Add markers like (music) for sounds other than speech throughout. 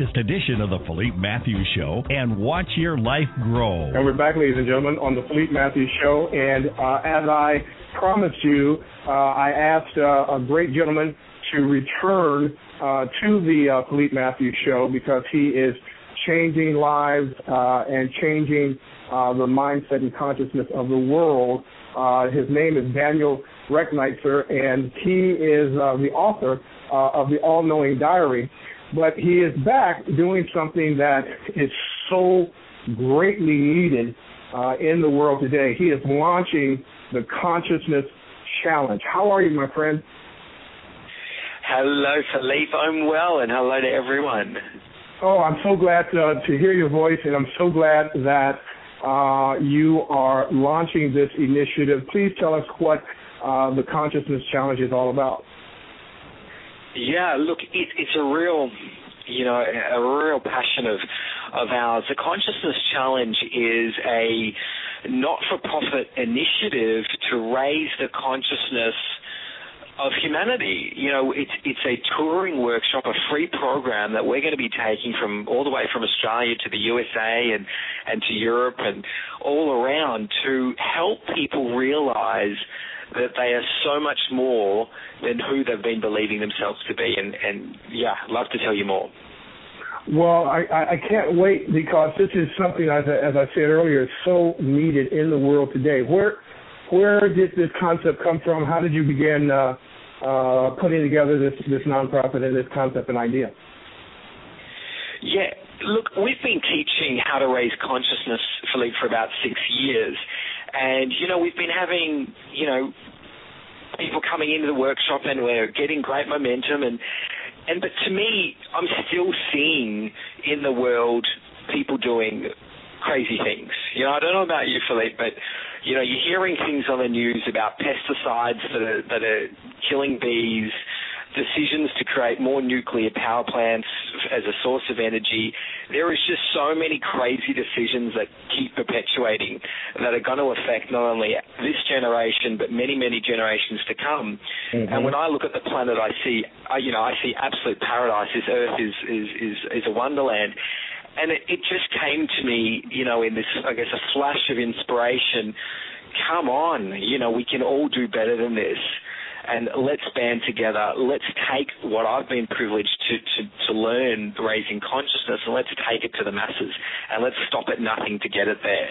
edition of the Philippe Matthews Show and watch your life grow. And we're back, ladies and gentlemen, on the Philippe Matthews Show. And uh, as I promised you, uh, I asked uh, a great gentleman to return uh, to the uh, Philippe Matthews Show because he is changing lives uh, and changing the mindset and consciousness of the world. his name is Daniel Rechnitzer, and he is the author of the All Knowing Diary. But he is back doing something that is so greatly needed uh, in the world today. He is launching the Consciousness Challenge. How are you, my friend? Hello, Philippe. I'm well, and hello to everyone. Oh, I'm so glad to, to hear your voice, and I'm so glad that uh, you are launching this initiative. Please tell us what uh, the Consciousness Challenge is all about. Yeah, look, it, it's a real, you know, a real passion of of ours. The Consciousness Challenge is a not-for-profit initiative to raise the consciousness of humanity. You know, it's it's a touring workshop, a free program that we're going to be taking from all the way from Australia to the USA and and to Europe and all around to help people realize that they are so much more than who they've been believing themselves to be. And, and yeah, love to tell you more. Well, I, I can't wait because this is something, as I, as I said earlier, is so needed in the world today. Where where did this concept come from? How did you begin uh, uh, putting together this this nonprofit and this concept and idea? Yeah, look, we've been teaching how to raise consciousness, Philippe, for about six years. And, you know, we've been having, you know, people coming into the workshop and we're getting great momentum and and but to me I'm still seeing in the world people doing crazy things. You know, I don't know about you, Philippe, but you know, you're hearing things on the news about pesticides that are that are killing bees, decisions to create more nuclear power plants as a source of energy. There is just so many crazy decisions that keep perpetuating that are going to affect not only this generation but many, many generations to come. Mm-hmm. And when I look at the planet, I see, you know, I see absolute paradise. This Earth is is is, is a wonderland. And it, it just came to me, you know, in this, I guess, a flash of inspiration. Come on, you know, we can all do better than this and let's band together. Let's take what I've been privileged to, to, to learn raising consciousness and let's take it to the masses and let's stop at nothing to get it there.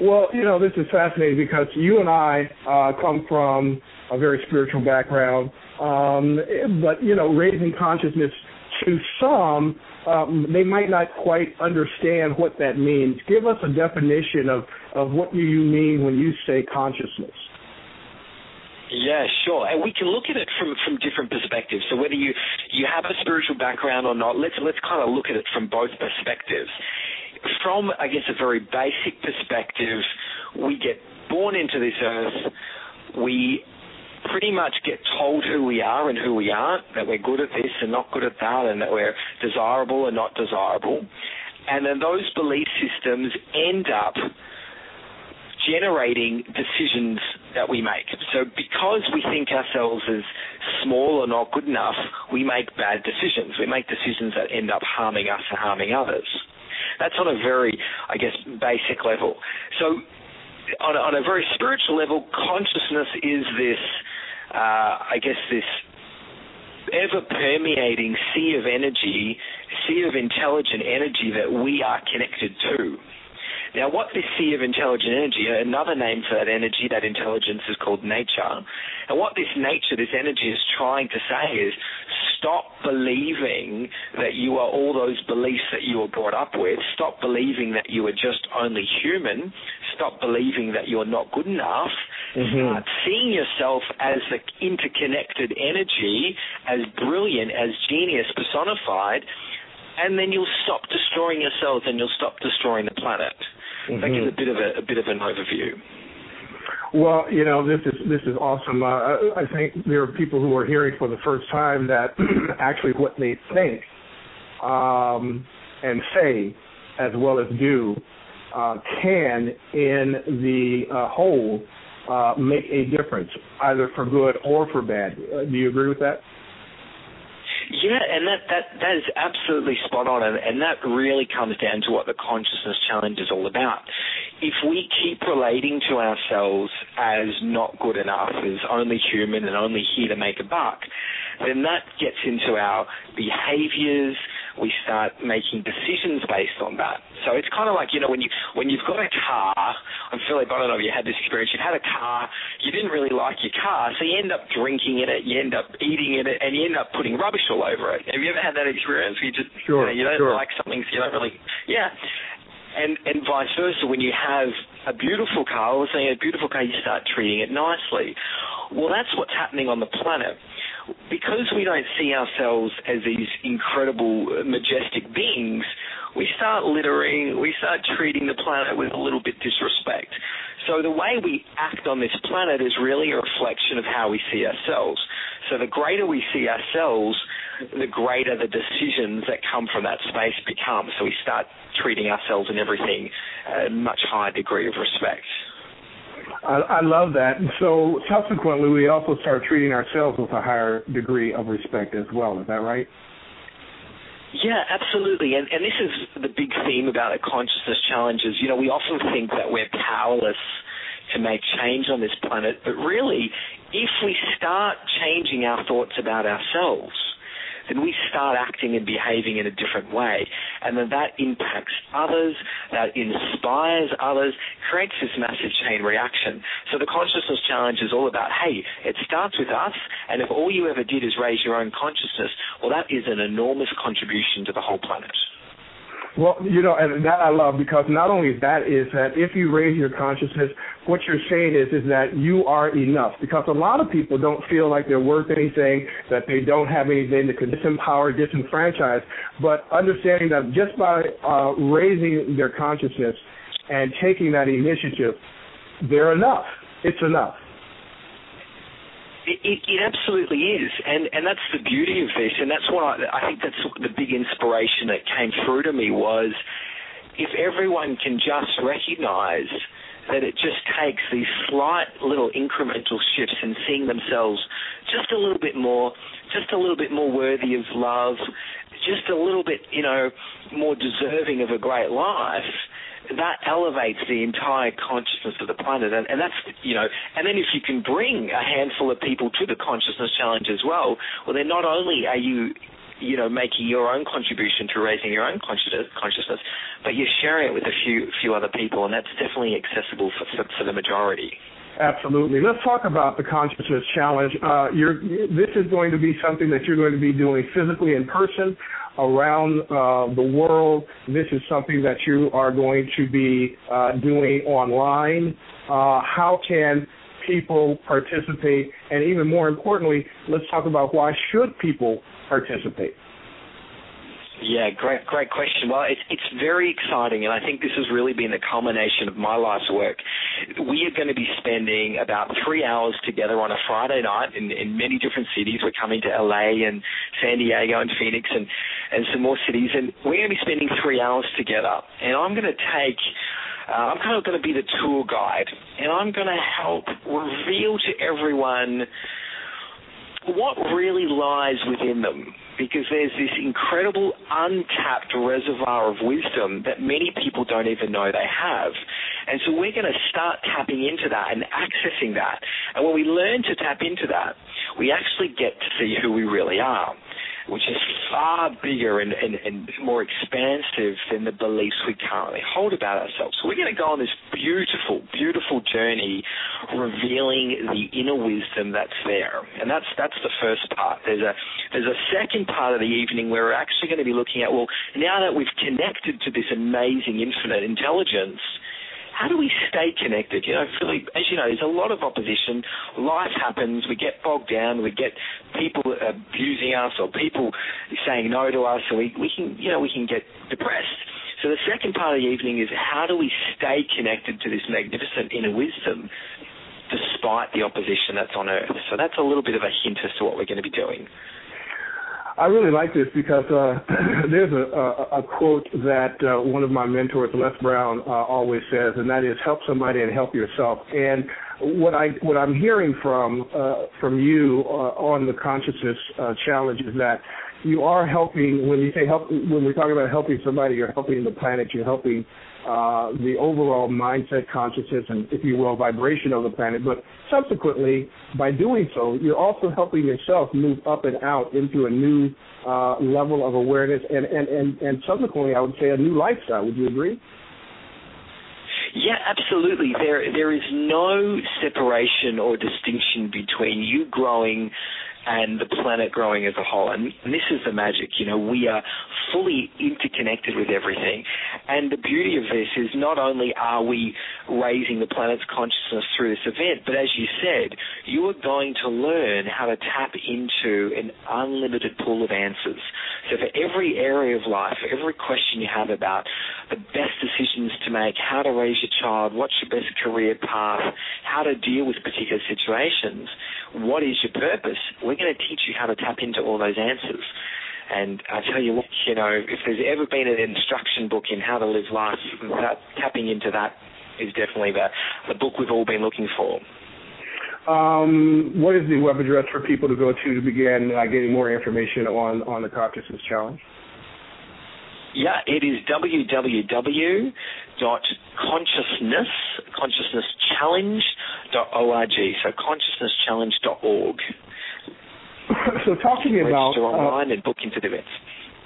Well, you know, this is fascinating because you and I uh, come from a very spiritual background, um, but, you know, raising consciousness to some, um, they might not quite understand what that means. Give us a definition of, of what you mean when you say consciousness. Yeah, sure. And we can look at it from, from different perspectives. So whether you, you have a spiritual background or not, let's let's kind of look at it from both perspectives. From I guess a very basic perspective, we get born into this earth, we pretty much get told who we are and who we aren't, that we're good at this and not good at that, and that we're desirable and not desirable. And then those belief systems end up generating decisions that we make. So because we think ourselves as small or not good enough, we make bad decisions. We make decisions that end up harming us and harming others. That's on a very, I guess, basic level. So on a, on a very spiritual level, consciousness is this, uh, I guess, this ever permeating sea of energy, sea of intelligent energy that we are connected to. Now, what this sea of intelligent energy, another name for that energy, that intelligence is called nature. And what this nature, this energy is trying to say is stop believing that you are all those beliefs that you were brought up with. Stop believing that you are just only human. Stop believing that you're not good enough. Mm-hmm. Start seeing yourself as the interconnected energy, as brilliant, as genius personified and then you'll stop destroying yourselves and you'll stop destroying the planet. Mm-hmm. That gives a bit of a, a bit of an overview. Well, you know, this is this is awesome. Uh, I think there are people who are hearing for the first time that (clears throat) actually what they think um, and say, as well as do, uh, can in the uh, whole uh, make a difference, either for good or for bad. Uh, do you agree with that? Yeah, and that, that, that is absolutely spot on, and, and that really comes down to what the consciousness challenge is all about. If we keep relating to ourselves as not good enough, as only human and only here to make a buck, then that gets into our behaviors, we start making decisions based on that. So it's kind of like you know when you when you've got a car. I'm don't know if you had this experience. You had a car. You didn't really like your car, so you end up drinking in it. You end up eating in it, and you end up putting rubbish all over it. Have you ever had that experience? Where you just sure, you, know, you don't sure. like something, so you don't really yeah. And and vice versa. When you have a beautiful car, or saying a beautiful car, you start treating it nicely. Well, that's what's happening on the planet because we don't see ourselves as these incredible, majestic beings, we start littering, we start treating the planet with a little bit disrespect. So the way we act on this planet is really a reflection of how we see ourselves. So the greater we see ourselves, the greater the decisions that come from that space become. So we start treating ourselves and everything a much higher degree of respect. I, I love that. So subsequently, we also start treating ourselves with a higher degree of respect as well. Is that right? Yeah, absolutely. And, and this is the big theme about the consciousness challenges. You know, we often think that we're powerless to make change on this planet, but really, if we start changing our thoughts about ourselves, then we start acting and behaving in a different way. And then that impacts others, that inspires others, creates this massive chain reaction. So the consciousness challenge is all about, hey, it starts with us, and if all you ever did is raise your own consciousness, well, that is an enormous contribution to the whole planet. Well, you know, and that I love because not only that is that if you raise your consciousness, what you're saying is is that you are enough. Because a lot of people don't feel like they're worth anything, that they don't have anything can disempower, disenfranchise. But understanding that just by uh, raising their consciousness and taking that initiative, they're enough. It's enough. It, it, it, absolutely is, and and that's the beauty of this, and that's what I, I think that's the big inspiration that came through to me was if everyone can just recognise that it just takes these slight little incremental shifts in seeing themselves just a little bit more, just a little bit more worthy of love, just a little bit, you know, more deserving of a great life that elevates the entire consciousness of the planet. And, and that's, you know, and then if you can bring a handful of people to the consciousness challenge as well, well, then not only are you you know, making your own contribution to raising your own consciousness, but you're sharing it with a few few other people, and that's definitely accessible for, for, for the majority. Absolutely. Let's talk about the consciousness challenge. Uh, this is going to be something that you're going to be doing physically in person around uh, the world. This is something that you are going to be uh, doing online. Uh, how can people participate? And even more importantly, let's talk about why should people participate? Yeah, great, great question. Well, it's it's very exciting, and I think this has really been the culmination of my life's work. we are going to be spending about three hours together on a Friday night in, in many different cities. We're coming to LA and San Diego and Phoenix and, and some more cities, and we're going to be spending three hours together. And I'm going to take uh, I'm kind of going to be the tour guide, and I'm going to help reveal to everyone what really lies within them because there's this incredible untapped reservoir of wisdom that many people don't even know they have. And so we're going to start tapping into that and accessing that. And when we learn to tap into that, we actually get to see who we really are which is far bigger and, and, and more expansive than the beliefs we currently hold about ourselves. So we're going to go on this beautiful, beautiful journey revealing the inner wisdom that's there. And that's that's the first part. There's a there's a second part of the evening where we're actually going to be looking at, well, now that we've connected to this amazing infinite intelligence, how do we stay connected? You know, as you know, there's a lot of opposition. Life happens. We get bogged down. We get people abusing us or people saying no to us, and we, we can, you know, we can get depressed. So the second part of the evening is how do we stay connected to this magnificent inner wisdom despite the opposition that's on earth? So that's a little bit of a hint as to what we're going to be doing. I really like this because uh, (clears throat) there's a, a, a quote that uh, one of my mentors, Les Brown, uh, always says, and that is "Help somebody and help yourself." And what I what I'm hearing from uh, from you uh, on the consciousness uh, challenge is that you are helping. When you say help, when we're talking about helping somebody, you're helping the planet. You're helping uh, the overall mindset, consciousness, and if you will, vibration of the planet. But subsequently, by doing so, you're also helping yourself move up and out into a new uh, level of awareness, and, and and and subsequently, I would say a new lifestyle. Would you agree? Yeah, absolutely. There there is no separation or distinction between you growing and the planet growing as a whole. And, this is the magic. You know, we are fully interconnected with everything. And the beauty of this is not only are we raising the planet's consciousness through this event, but as you said, you are going to learn how to tap into an unlimited pool of answers. So for every area of life, every question you have about the best decisions to make, how to raise your child, what's your best career path, how to deal with particular situations, what is your purpose, we're going to teach you how to tap into all those answers. And I tell you what, you know, if there's ever been an instruction book in how to live life, that, tapping into that is definitely the, the book we've all been looking for. Um, what is the web address for people to go to to begin uh, getting more information on, on the Consciousness Challenge? Yeah, it is www.consciousness, consciousnesschallenge.org. So consciousnesschallenge.org. (laughs) so talk to me about uh, online uh, and book into the events.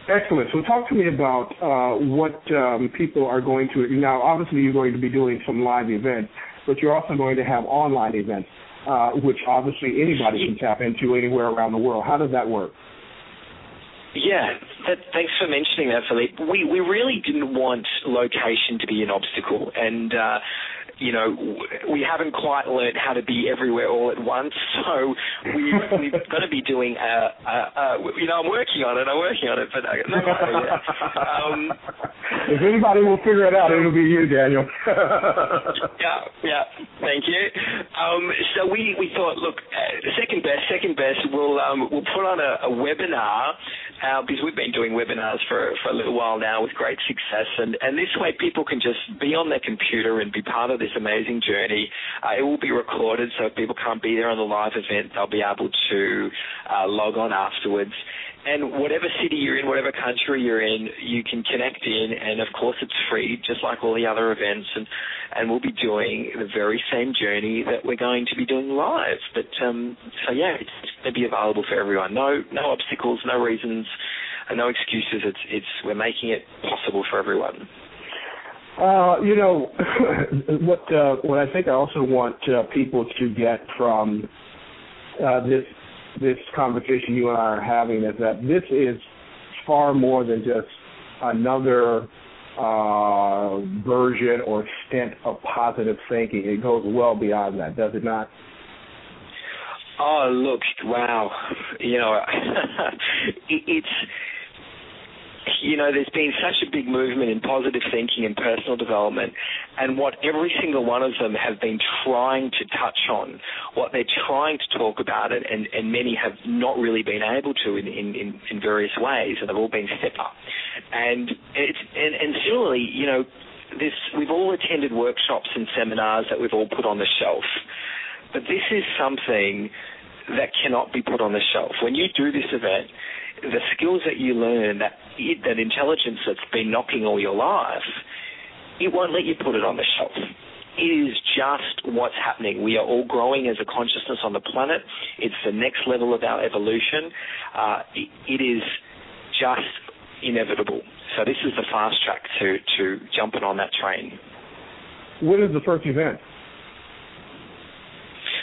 Excellent. So talk to me about uh, what um, people are going to. Now, obviously, you're going to be doing some live events, but you're also going to have online events, uh, which obviously anybody can tap into anywhere around the world. How does that work? Yeah, that, thanks for mentioning that, Philippe. We we really didn't want location to be an obstacle, and uh, you know, we haven't quite learned how to be everywhere all at once. (laughs) So we, we're going to be doing, a, a, a, you know, I'm working on it. I'm working on it, but I, no, um, if anybody will figure it out, it'll be you, Daniel. (laughs) yeah, yeah. Thank you. Um, so we, we thought, look, uh, second best, second best. We'll um, we'll put on a, a webinar uh, because we've been doing webinars for for a little while now with great success, and and this way people can just be on their computer and be part of this amazing journey. Uh, it will be recorded, so if people can't be there on the live event, they'll be able to uh, log on afterwards. And whatever city you're in, whatever country you're in, you can connect in, and of course it's free, just like all the other events. And and we'll be doing the very same journey that we're going to be doing live. But um, so yeah, it's going to be available for everyone. No no obstacles, no reasons, and no excuses. It's it's we're making it possible for everyone. Uh, you know, (laughs) what uh, what I think I also want uh, people to get from uh, this this conversation you and I are having is that this is far more than just another uh, version or stint of positive thinking. It goes well beyond that, does it not? Oh, look, wow. You know, (laughs) it's you know, there's been such a big movement in positive thinking and personal development, and what every single one of them have been trying to touch on, what they're trying to talk about, it, and, and many have not really been able to in, in, in various ways, and they've all been step up. And it's and, and similarly, you know, this we've all attended workshops and seminars that we've all put on the shelf, but this is something that cannot be put on the shelf. When you do this event, the skills that you learn, that that intelligence that's been knocking all your life, it won't let you put it on the shelf. It is just what's happening. We are all growing as a consciousness on the planet. It's the next level of our evolution. Uh, it, it is just inevitable. So this is the fast track to to jumping on that train. When is the first event?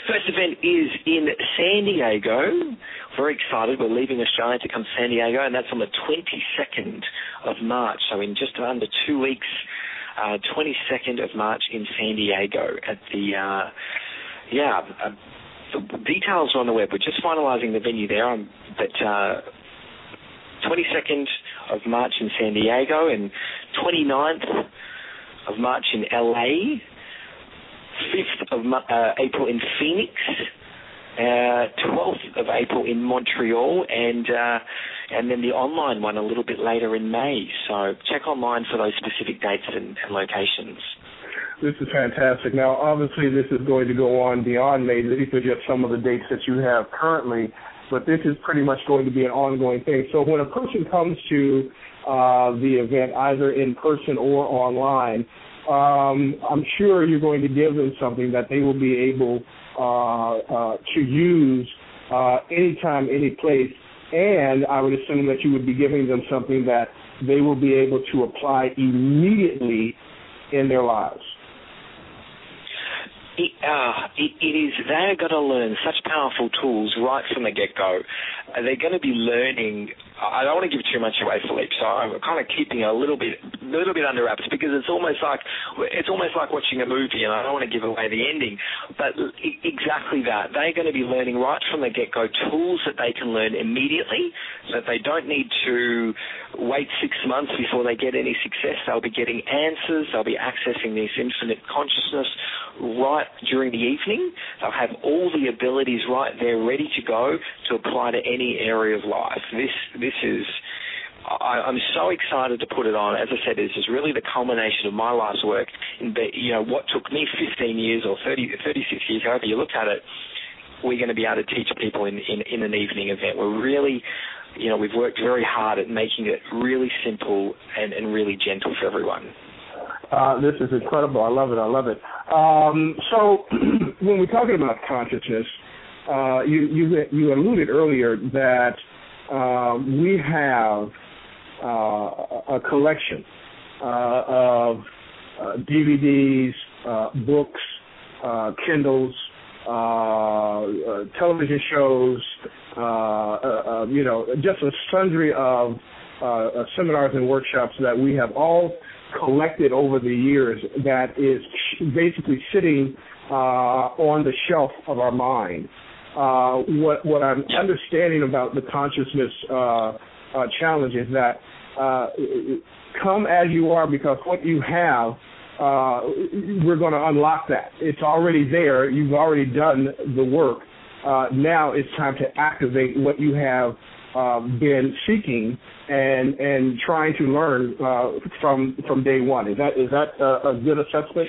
First event is in San Diego. Very excited. We're leaving Australia to come to San Diego, and that's on the 22nd of March. So in just under two weeks, uh, 22nd of March in San Diego at the, uh, yeah, uh, the details are on the web. We're just finalising the venue there, um, but 22nd of March in San Diego and 29th of March in LA 5th of uh, April in Phoenix, uh, 12th of April in Montreal, and uh, and then the online one a little bit later in May. So check online for those specific dates and, and locations. This is fantastic. Now, obviously, this is going to go on beyond May. These are just some of the dates that you have currently, but this is pretty much going to be an ongoing thing. So when a person comes to uh, the event, either in person or online, um, I'm sure you're going to give them something that they will be able uh, uh, to use uh, anytime, any place. And I would assume that you would be giving them something that they will be able to apply immediately in their lives. It, uh, it, it is they're going to learn such powerful tools right from the get go. They're going to be learning I don't want to give too much away, Philippe. So I'm kind of keeping a little bit, little bit under wraps because it's almost like it's almost like watching a movie, and I don't want to give away the ending. But exactly that, they're going to be learning right from the get-go tools that they can learn immediately, so that they don't need to wait six months before they get any success. They'll be getting answers. They'll be accessing this infinite consciousness right during the evening. They'll have all the abilities right there, ready to go to apply to any area of life. This this this is I, am so excited to put it on. As I said, this is really the culmination of my life's work. You know what took me 15 years or 30, 36 years, however you look at it. We're going to be able to teach people in, in, in an evening event. We're really, you know, we've worked very hard at making it really simple and, and really gentle for everyone. Uh, this is incredible. I love it. I love it. Um, so, (clears throat) when we're talking about consciousness, uh, you you you alluded earlier that uh, we have uh, a collection uh, of uh, DVDs, uh, books, uh, Kindles, uh, television shows, you know, just a sundry of seminars and workshops that we have all collected over the years that is basically sitting on the shelf of our mind. Uh, what what I'm understanding about the consciousness uh, uh, challenge is that uh, come as you are because what you have uh, we're going to unlock that. It's already there. You've already done the work. Uh, now it's time to activate what you have uh, been seeking and and trying to learn uh, from from day one. Is that is that a, a good assessment?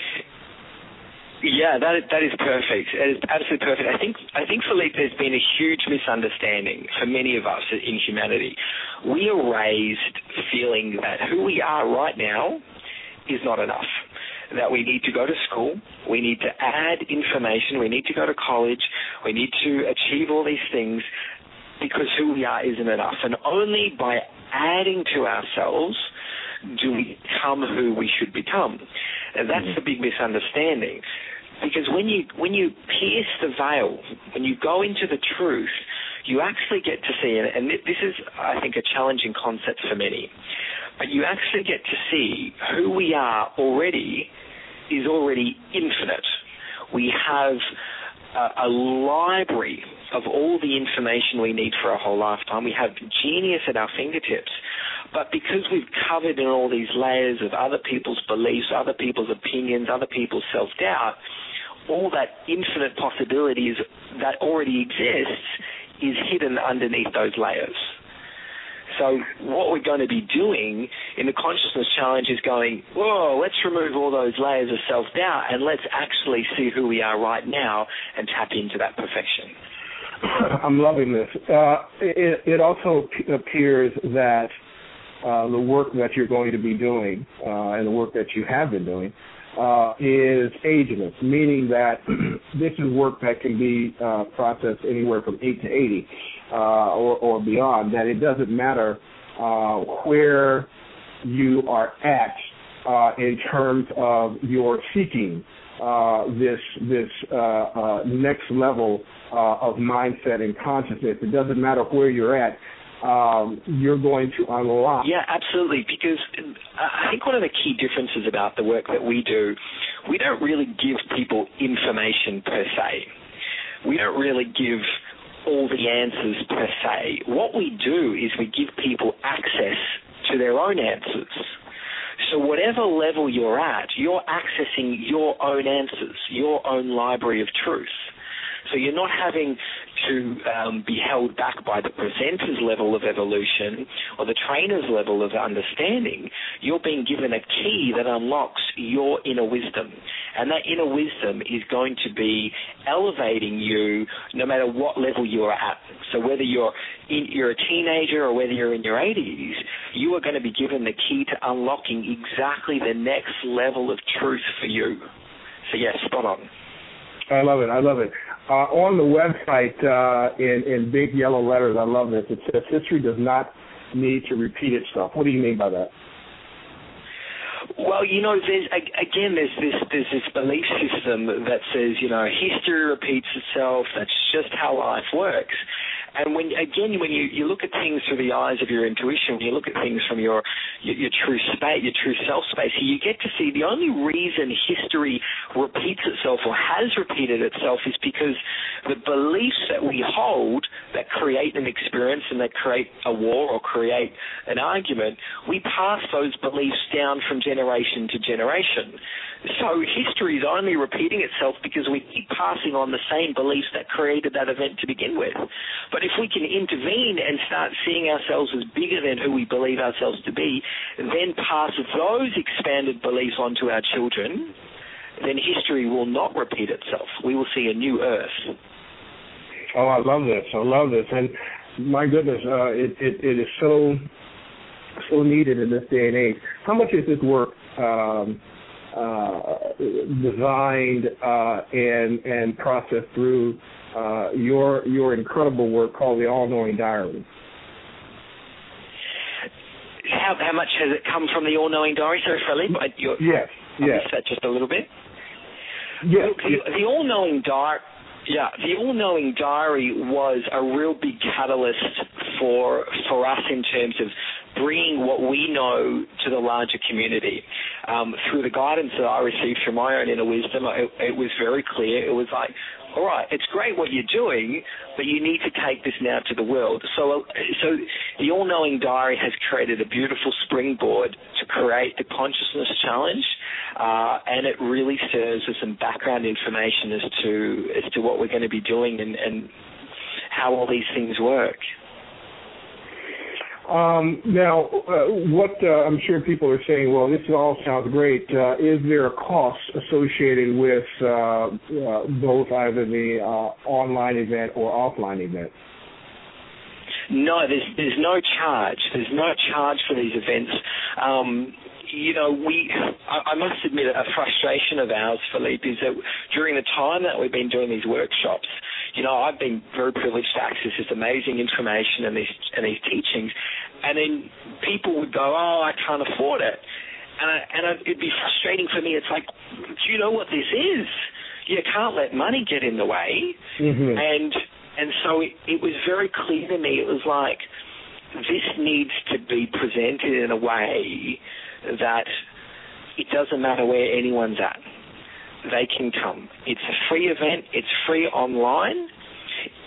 Yeah, that that is perfect. It is absolutely perfect. I think I think Philippe, there's been a huge misunderstanding for many of us in humanity. We are raised feeling that who we are right now is not enough. That we need to go to school, we need to add information, we need to go to college, we need to achieve all these things because who we are isn't enough. And only by adding to ourselves do we become who we should become. And that's mm-hmm. the big misunderstanding because when you when you pierce the veil, when you go into the truth, you actually get to see, and this is, I think, a challenging concept for many, but you actually get to see who we are already is already infinite. We have a, a library of all the information we need for a whole lifetime. We have genius at our fingertips. But because we've covered in all these layers of other people's beliefs, other people's opinions, other people's self doubt, all that infinite possibilities that already exists is hidden underneath those layers. So what we're going to be doing in the consciousness challenge is going, whoa, let's remove all those layers of self-doubt and let's actually see who we are right now and tap into that perfection. (coughs) I'm loving this. Uh, it, it, also appears that uh, the work that you're going to be doing uh, and the work that you have been doing uh, is ageless, meaning that (clears throat) this is work that can be uh, processed anywhere from 8 to 80 uh, or, or, beyond, that it doesn't matter uh, where you are at uh, in terms of your seeking uh, this this next level of mindset and consciousness. It doesn't matter where you're at um, you're going to unlock. Yeah, absolutely. Because I think one of the key differences about the work that we do, we don't really give people information per se. We don't really give all the answers per se. What we do is we give people access to their own answers. So whatever level you're at, you're accessing your own answers, your own library of truth. So you're not having to um, be held back by the presenter's level of evolution or the trainer's level of understanding. You're being given a key that unlocks your inner wisdom. And that inner wisdom is going to be elevating you no matter what level you're at. So whether you're in, you're a teenager or whether you're in your 80s, you are going to be given the key to unlocking exactly the next level of truth for you. So yes, spot on. I love it. I love it. Uh, on the website, uh, in, in big yellow letters, I love this. It says history does not need to repeat itself. What do you mean by that? Well, you know, there's again, there's this there's this belief system that says, you know, history repeats itself. That's just how life works. And when again, when you, you look at things through the eyes of your intuition, when you look at things from your your, your true space, your true self space, you get to see the only reason history repeats itself or has repeated itself is because the beliefs that we hold that create an experience and that create a war or create an argument, we pass those beliefs down from generation to generation. So history is only repeating itself because we keep passing on the same beliefs that created that event to begin with. But if we can intervene and start seeing ourselves as bigger than who we believe ourselves to be, then pass those expanded beliefs on to our children, then history will not repeat itself. We will see a new earth. Oh, I love this. I love this. And my goodness, uh, it, it, it is so so needed in this day and age. How much is this work um, uh, designed uh, and and processed through uh, your your incredible work called the All Knowing Diary. How, how much has it come from the All Knowing Diary, Sorry, Philip? yes, yes. that just a little bit. Yes. Look, the, the All Knowing Diary. Yeah, the All Knowing Diary was a real big catalyst for for us in terms of bringing what we know to the larger community. Um, through the guidance that I received from my own inner wisdom, it, it was very clear. It was like, all right, it's great what you're doing, but you need to take this now to the world. So, so the all-knowing diary has created a beautiful springboard to create the consciousness challenge, uh, and it really serves as some background information as to as to what we're going to be doing and, and how all these things work. Um, now, uh, what uh, I'm sure people are saying, well, this all sounds great. Uh, is there a cost associated with uh, uh, both either the uh, online event or offline event? No, there's there's no charge. There's no charge for these events. Um, you know, we, I, I must admit, a frustration of ours, Philippe, is that during the time that we've been doing these workshops, you know, I've been very privileged to access this amazing information and these and these teachings, and then people would go, "Oh, I can't afford it," and I, and I, it'd be frustrating for me. It's like, do you know what this is? You can't let money get in the way, mm-hmm. and and so it, it was very clear to me. It was like this needs to be presented in a way that it doesn't matter where anyone's at. They can come. It's a free event. It's free online.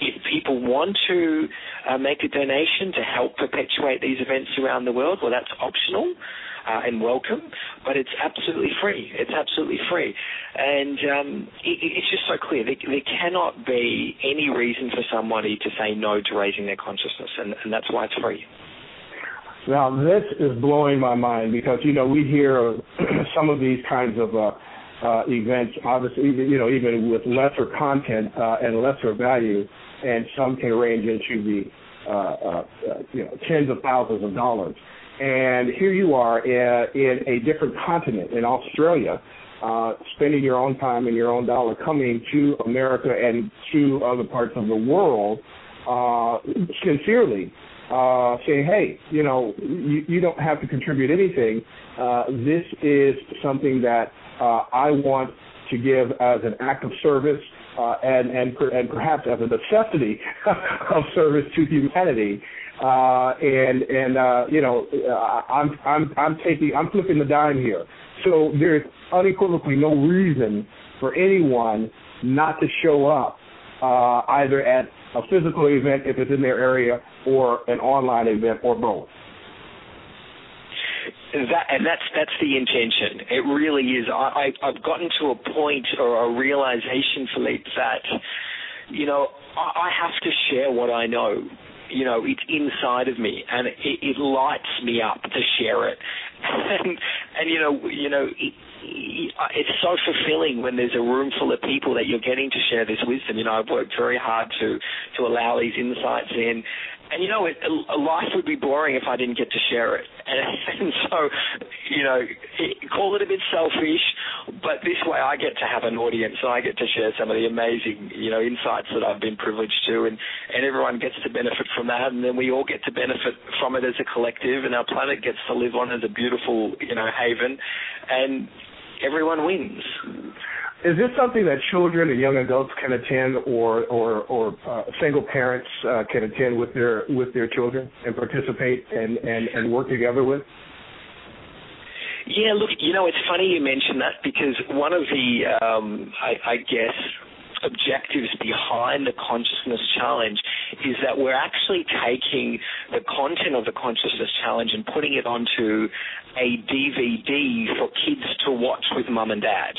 if people want to uh, make a donation to help perpetuate these events around the world, well, that's optional. Uh, and welcome, but it's absolutely free. It's absolutely free, and um, it, it's just so clear. There, there, cannot be any reason for somebody to say no to raising their consciousness, and, and that's why it's free. Now this is blowing my mind because you know we hear (clears throat) some of these kinds of uh, uh, events, obviously, you know, even with lesser content uh, and lesser value, and some can range into the, uh, uh, you know, tens of thousands of dollars. And here you are in, in a different continent, in Australia, uh, spending your own time and your own dollar coming to America and to other parts of the world uh, sincerely uh, saying, hey, you know, you, you don't have to contribute anything. Uh, this is something that uh, I want to give as an act of service uh, and and and perhaps as a necessity (laughs) of service to humanity. Uh, and and uh, you know, uh, I'm I'm I'm taking I'm flipping the dime here. So there's unequivocally no reason for anyone not to show up uh, either at a physical event if it's in their area or an online event or both. That, and that's that's the intention. It really is. I, I've gotten to a point or a realization, Philippe, that you know I, I have to share what I know you know, it's inside of me, and it, it lights me up to share it. (laughs) and, and you know, you know, it, it's so fulfilling when there's a room full of people that you're getting to share this wisdom. You know, I've worked very hard to to allow these insights in, and you know, it, life would be boring if I didn't get to share it. (laughs) And, and so, you know, it, call it a bit selfish, but this way I get to have an audience, and I get to share some of the amazing, you know, insights that I've been privileged to, and and everyone gets to benefit from that, and then we all get to benefit from it as a collective, and our planet gets to live on as a beautiful, you know, haven, and everyone wins. Is this something that children and young adults can attend, or or or uh, single parents uh, can attend with their with their children and participate and and and work together with? Yeah, look, you know, it's funny you mention that because one of the, um, I, I guess, objectives behind the consciousness challenge is that we're actually taking the content of the consciousness challenge and putting it onto a DVD for kids to watch with mum and dad.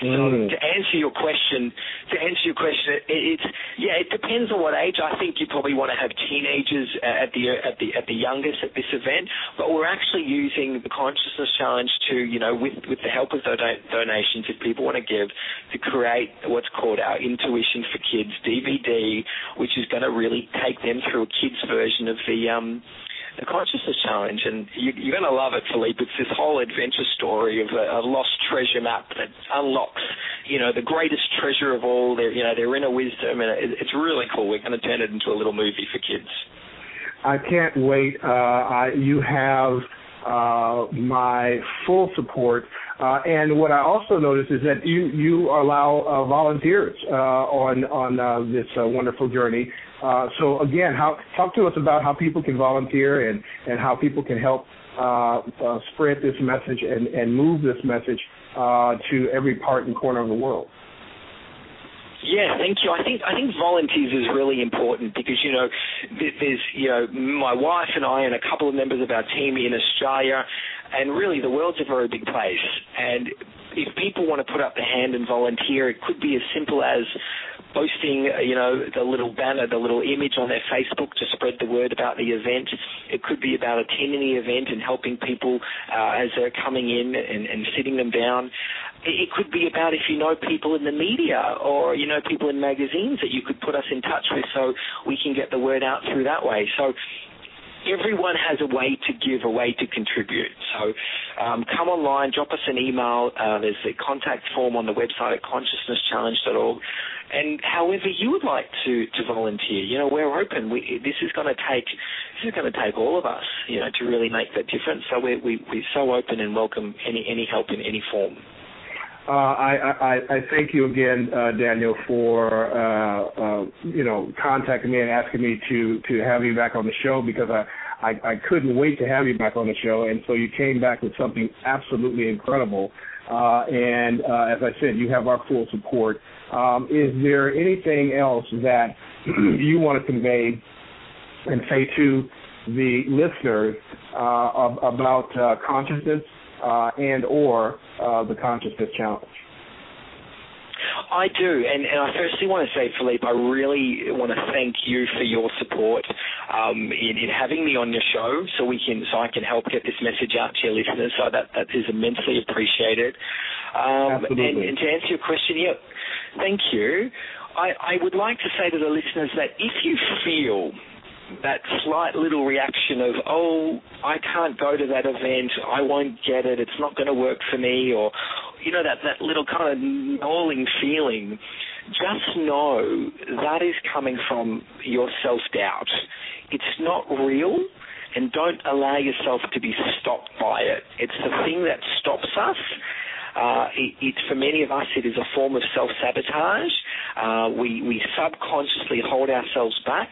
So mm. to answer your question, to answer your question, it, it's yeah, it depends on what age. I think you probably want to have teenagers at the at the at the youngest at this event, but we're actually using the consciousness challenge to you know with with the help of the donations, if people want to give, to create what's called our Intuition for Kids DVD, which is going to really take them through a kids version of the um the consciousness challenge, and you, you're going to love it, Philippe. It's this whole adventure story of a, a lost treasure map that unlocks, you know, the greatest treasure of all. Their, you know, their inner wisdom, and it, it's really cool. We're going to turn it into a little movie for kids. I can't wait. Uh, I, you have uh, my full support. Uh, and what I also noticed is that you you allow uh, volunteers uh, on on uh, this uh, wonderful journey. Uh, so again, how talk to us about how people can volunteer and and how people can help spread this message and and move this message to every part and corner of the world. Yeah, thank you. I think I think volunteers is really important because you know there's you know my wife and I and a couple of members of our team in Australia, and really the world's a very big place. And if people want to put up their hand and volunteer, it could be as simple as posting, you know, the little banner, the little image on their Facebook to spread the word about the event. It could be about attending the event and helping people uh, as they're coming in and, and sitting them down. It could be about if you know people in the media or you know people in magazines that you could put us in touch with so we can get the word out through that way. So everyone has a way to give, a way to contribute. So um, come online, drop us an email. Uh, there's a contact form on the website at consciousnesschallenge.org. And however you would like to, to volunteer, you know, we're open. We, this is going to take this is going to take all of us, you know, to really make that difference. So we're, we, we're so open and welcome any any help in any form. Uh, I, I, I thank you again, uh, Daniel, for uh, uh, you know contacting me and asking me to to have you back on the show because I I, I couldn't wait to have you back on the show, and so you came back with something absolutely incredible. Uh, and uh, as I said, you have our full support. Um, is there anything else that (clears throat) you want to convey and say to the listeners uh, about uh, consciousness uh, and or uh, the consciousness challenge? I do, and, and I firstly want to say, Philippe, I really want to thank you for your support um, in, in having me on your show, so we can, so I can help get this message out to your listeners. So that that is immensely appreciated. Um, Absolutely. And, and to answer your question, yeah, thank you. I, I would like to say to the listeners that if you feel that slight little reaction of, oh, I can't go to that event, I won't get it, it's not going to work for me, or, you know, that, that little kind of gnawing feeling, just know that is coming from your self doubt. It's not real, and don't allow yourself to be stopped by it. It's the thing that stops us. Uh, it, it, for many of us, it is a form of self sabotage. Uh, we, we subconsciously hold ourselves back.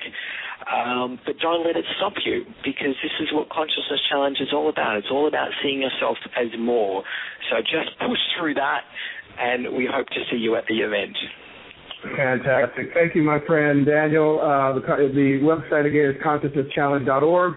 Um, but don't let it stop you because this is what Consciousness Challenge is all about. It's all about seeing yourself as more. So just push through that, and we hope to see you at the event. Fantastic. Thank you, my friend Daniel. Uh, the, the website again is consciousnesschallenge.org.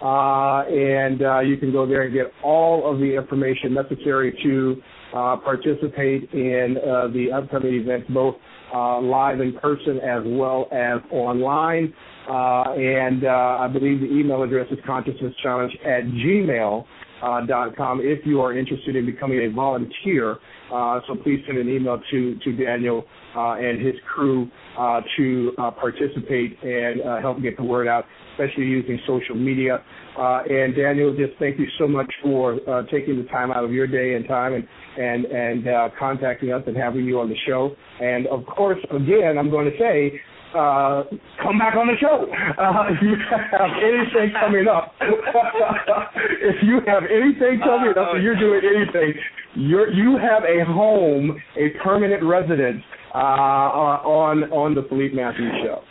Uh, and uh, you can go there and get all of the information necessary to uh, participate in uh, the upcoming events, both uh, live in person as well as online. Uh, and uh, I believe the email address is consciousnesschallenge at gmail. Uh, dot com if you are interested in becoming a volunteer. Uh, so please send an email to, to Daniel uh, and his crew uh, to uh, participate and uh, help get the word out, especially using social media. and Daniel, just thank you so much for taking the time out of your day and time and and and contacting us and having you on the show. And of course, again, I'm going to say uh, come back on the show. Uh, if you have anything coming up, (laughs) if you have anything coming up, and you're doing anything, you're, you have a home, a permanent residence uh, on on the Philippe Matthews show.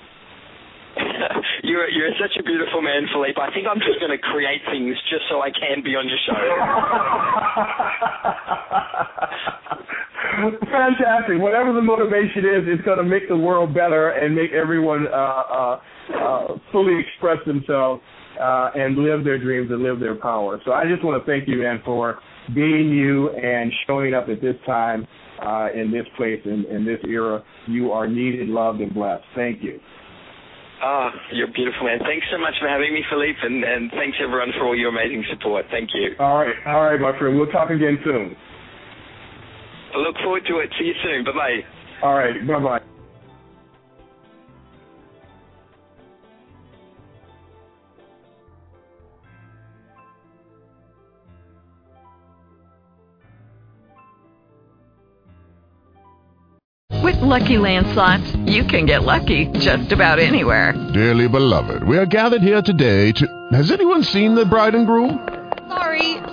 (laughs) you're you're such a beautiful man, Philippe. I think I'm just going to create things just so I can be on your show. (laughs) (laughs) Fantastic. Whatever the motivation is, it's going to make the world better and make everyone uh, uh, uh, fully express themselves uh, and live their dreams and live their power. So I just want to thank you, man, for being you and showing up at this time uh, in this place in, in this era. You are needed, loved, and blessed. Thank you. Ah, oh, you're beautiful, man. Thanks so much for having me, Philippe, and, and thanks everyone for all your amazing support. Thank you. All right, all right, my friend. We'll talk again soon. I look forward to it. See you soon. Bye bye. All right. Bye bye. With LuckyLand Slots, you can get lucky just about anywhere. Dearly beloved, we are gathered here today to. Has anyone seen the bride and groom? Sorry,